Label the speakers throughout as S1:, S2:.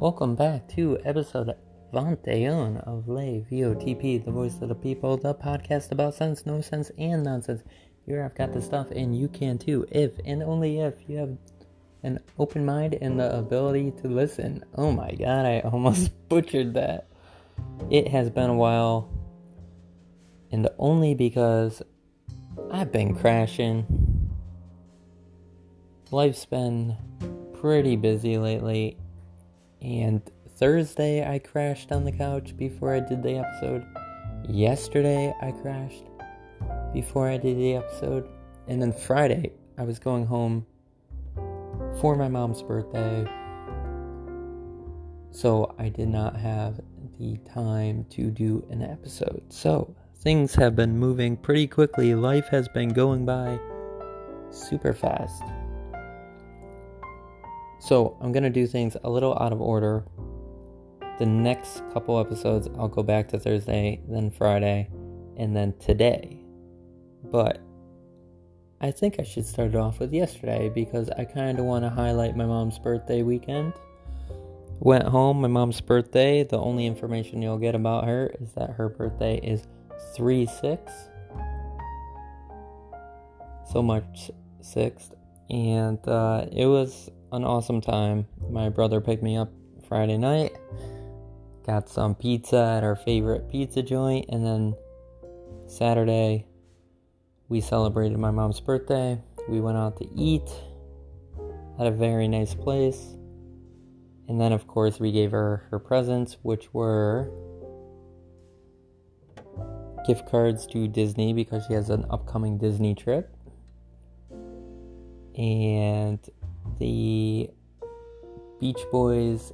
S1: Welcome back to episode 21 of Lay VOTP, the voice of the people, the podcast about sense, no sense, and nonsense. Here I've got the stuff, and you can too, if and only if you have an open mind and the ability to listen. Oh my god, I almost butchered that. It has been a while, and only because I've been crashing. Life's been pretty busy lately, and Thursday I crashed on the couch before I did the episode. Yesterday I crashed before I did the episode. And then Friday I was going home for my mom's birthday. So I did not have the time to do an episode. So things have been moving pretty quickly. Life has been going by super fast. So I'm gonna do things a little out of order. The next couple episodes, I'll go back to Thursday, then Friday, and then today. But I think I should start it off with yesterday because I kind of want to highlight my mom's birthday weekend. Went home, my mom's birthday. The only information you'll get about her is that her birthday is 3 6. So much 6th. And uh, it was an awesome time. My brother picked me up Friday night, got some pizza at our favorite pizza joint, and then Saturday we celebrated my mom's birthday. We went out to eat at a very nice place. And then, of course, we gave her her presents, which were gift cards to Disney because she has an upcoming Disney trip. And the Beach Boys,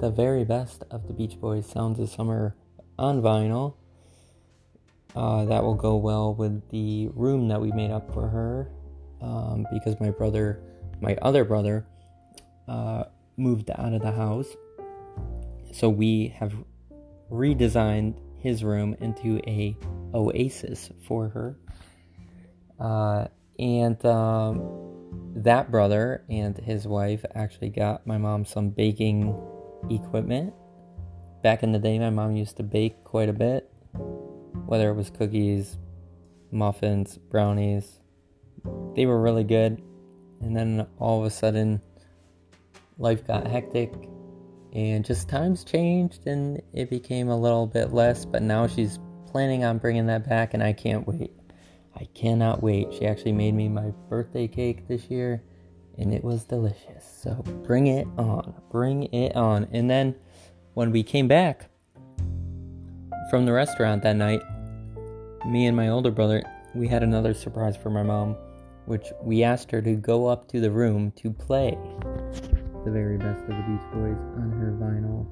S1: the very best of the Beach Boys Sounds of Summer on vinyl. Uh, that will go well with the room that we made up for her um, because my brother, my other brother, uh, moved out of the house. So we have redesigned his room into a oasis for her. Uh, and um, that brother and his wife actually got my mom some baking equipment. Back in the day, my mom used to bake quite a bit, whether it was cookies, muffins, brownies. They were really good. And then all of a sudden, life got hectic and just times changed and it became a little bit less. But now she's planning on bringing that back, and I can't wait. I cannot wait. She actually made me my birthday cake this year and it was delicious. So bring it on. Bring it on. And then when we came back from the restaurant that night, me and my older brother, we had another surprise for my mom, which we asked her to go up to the room to play the very best of the Beach Boys on her vinyl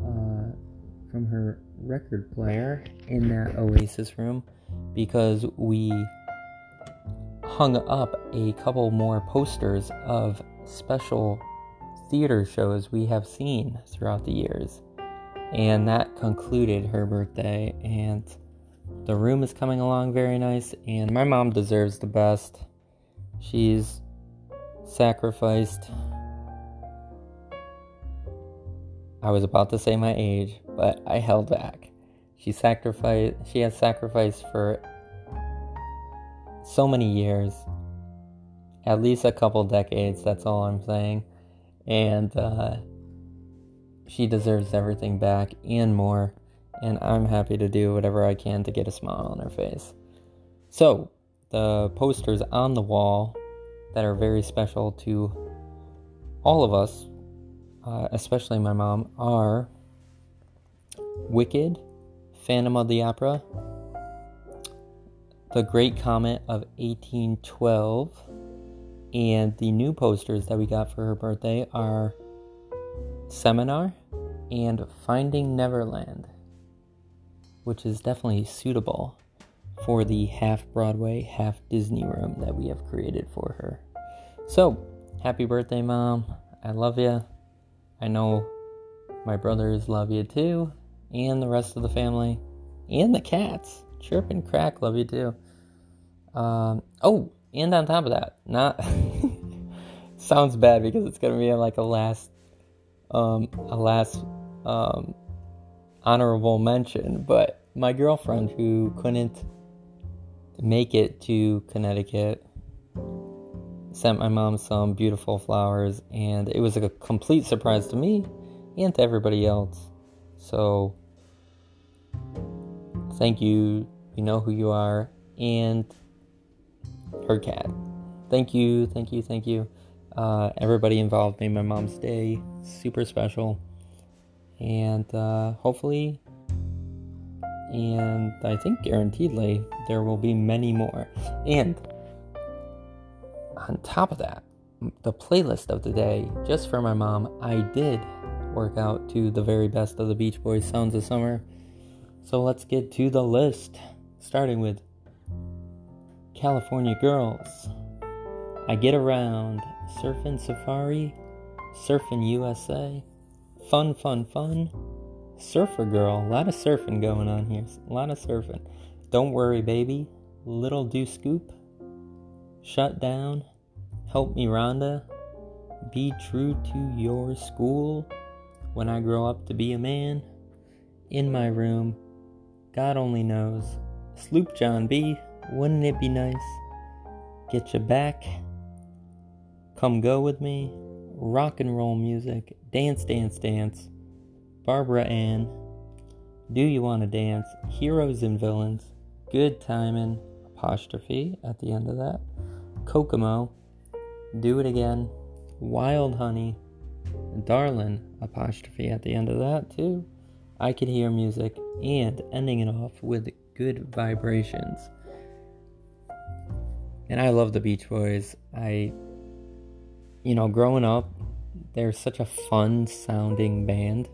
S1: uh, from her record player in that Oasis room because we hung up a couple more posters of special theater shows we have seen throughout the years. And that concluded her birthday, and the room is coming along very nice. And my mom deserves the best. She's sacrificed. I was about to say my age, but I held back. She sacrificed. She has sacrificed for so many years, at least a couple decades. That's all I'm saying, and uh, she deserves everything back and more. And I'm happy to do whatever I can to get a smile on her face. So, the posters on the wall that are very special to all of us, uh, especially my mom, are Wicked, Phantom of the Opera, The Great Comet of 1812, and the new posters that we got for her birthday are Seminar and Finding Neverland, which is definitely suitable for the half Broadway, half Disney room that we have created for her. So, happy birthday, Mom. I love you. I know my brothers love you too, and the rest of the family, and the cats. Chirp and Crack love you too. Um, oh, and on top of that, not sounds bad because it's gonna be like a last um, a last um, honorable mention, but my girlfriend who couldn't make it to Connecticut sent my mom some beautiful flowers, and it was like a complete surprise to me and to everybody else. So, thank you. You know who you are, and her cat. Thank you, thank you, thank you. Uh, everybody involved made my mom's day super special, and uh, hopefully, and I think guaranteedly, there will be many more. And on top of that, the playlist of the day, just for my mom, I did work out to the very best of the Beach Boys Sounds of Summer. So let's get to the list, starting with California Girls. I Get Around, Surfing Safari, Surfing USA, Fun, Fun, Fun, Surfer Girl, a lot of surfing going on here, a lot of surfing. Don't Worry Baby, Little Deuce Coupe, Shut Down, Help Me Rhonda, Be True to Your School, When I Grow Up to Be a Man, In My Room, God Only Knows, Sloop John B, Wouldn't It Be Nice, Get You Back, Come Go With Me, Rock and Roll Music, Dance, Dance, Dance, Barbara Ann, Do You Want to Dance, Heroes and Villains, Good Timing, apostrophe at the end of that, Kokomo, Do It Again, Wild Honey, Darlin, apostrophe at the end of that too. I Could Hear Music, and ending it off with Good Vibrations. And I love the Beach Boys. I you know, growing up, they're such a fun sounding band.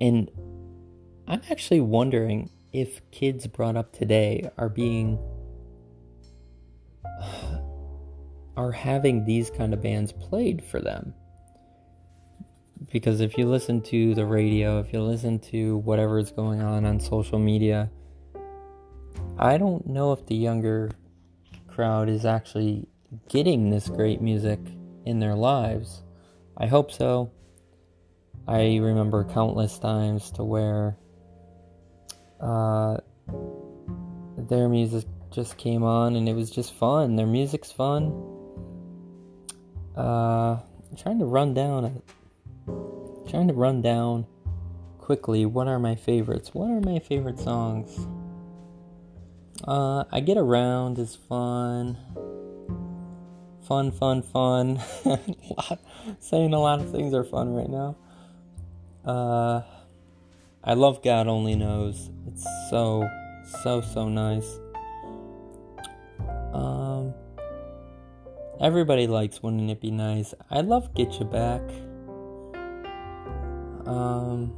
S1: And I'm actually wondering if kids brought up today are being are having these kind of bands played for them. Because if you listen to the radio, if you listen to whatever is going on on social media, I don't know if the younger crowd is actually getting this great music in their lives. I hope so. I remember countless times to where uh, their music just came on and it was just fun. Their music's fun. Uh, I'm trying to run down, trying to run down quickly. What are my favorites? What are my favorite songs? Uh, I Get Around is fun fun, fun, fun. saying a lot of things are fun right now. Uh, I love God Only Knows. It's so, so, so nice. Um, everybody likes Wouldn't It Be Nice? I love Get You Back. Um,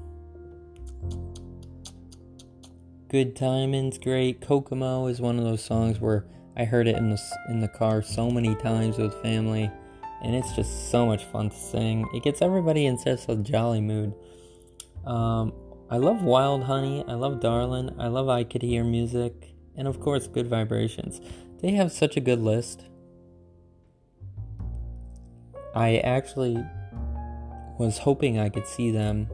S1: Good Timing's great. Kokomo is one of those songs where I heard it in the in the car so many times with family, and it's just so much fun to sing. It gets everybody in such a jolly mood. Um, I love Wild Honey. I love Darlin. I love I Could Hear Music, and of course, Good Vibrations. They have such a good list. I actually was hoping I could see them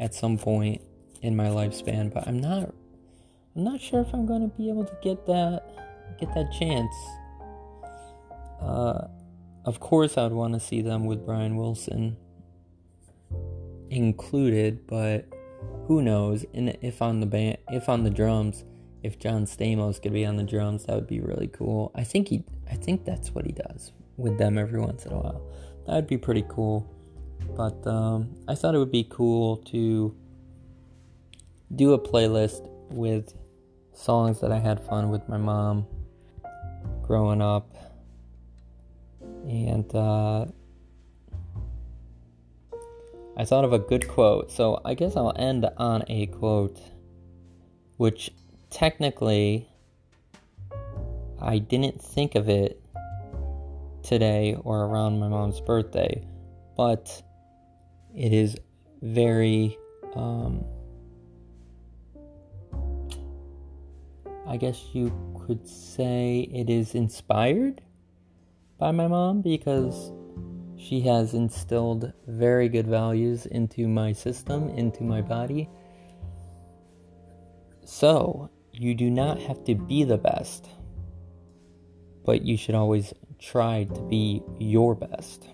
S1: at some point in my lifespan, but I'm not. I'm not sure if I'm to be able to get that get that chance, uh, of course, I'd want to see them with Brian Wilson included, but who knows? And if on the band, if on the drums, if John Stamos could be on the drums, that would be really cool. I think he, I think that's what he does with them every once in a while. That'd be pretty cool. But um, I thought it would be cool to do a playlist with songs that I had fun with my mom growing up. And uh, I thought of a good quote. So I guess I'll end on a quote, which technically I didn't think of it today or around my mom's birthday, but it is very, um, I guess you could say it is inspired by my mom because She has instilled very good values into my system, into my body. So, you do not have to be the best, but you should always try to be your best.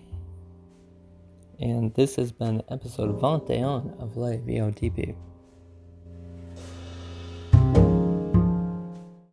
S1: And this has been episode 21 of Live VOTP.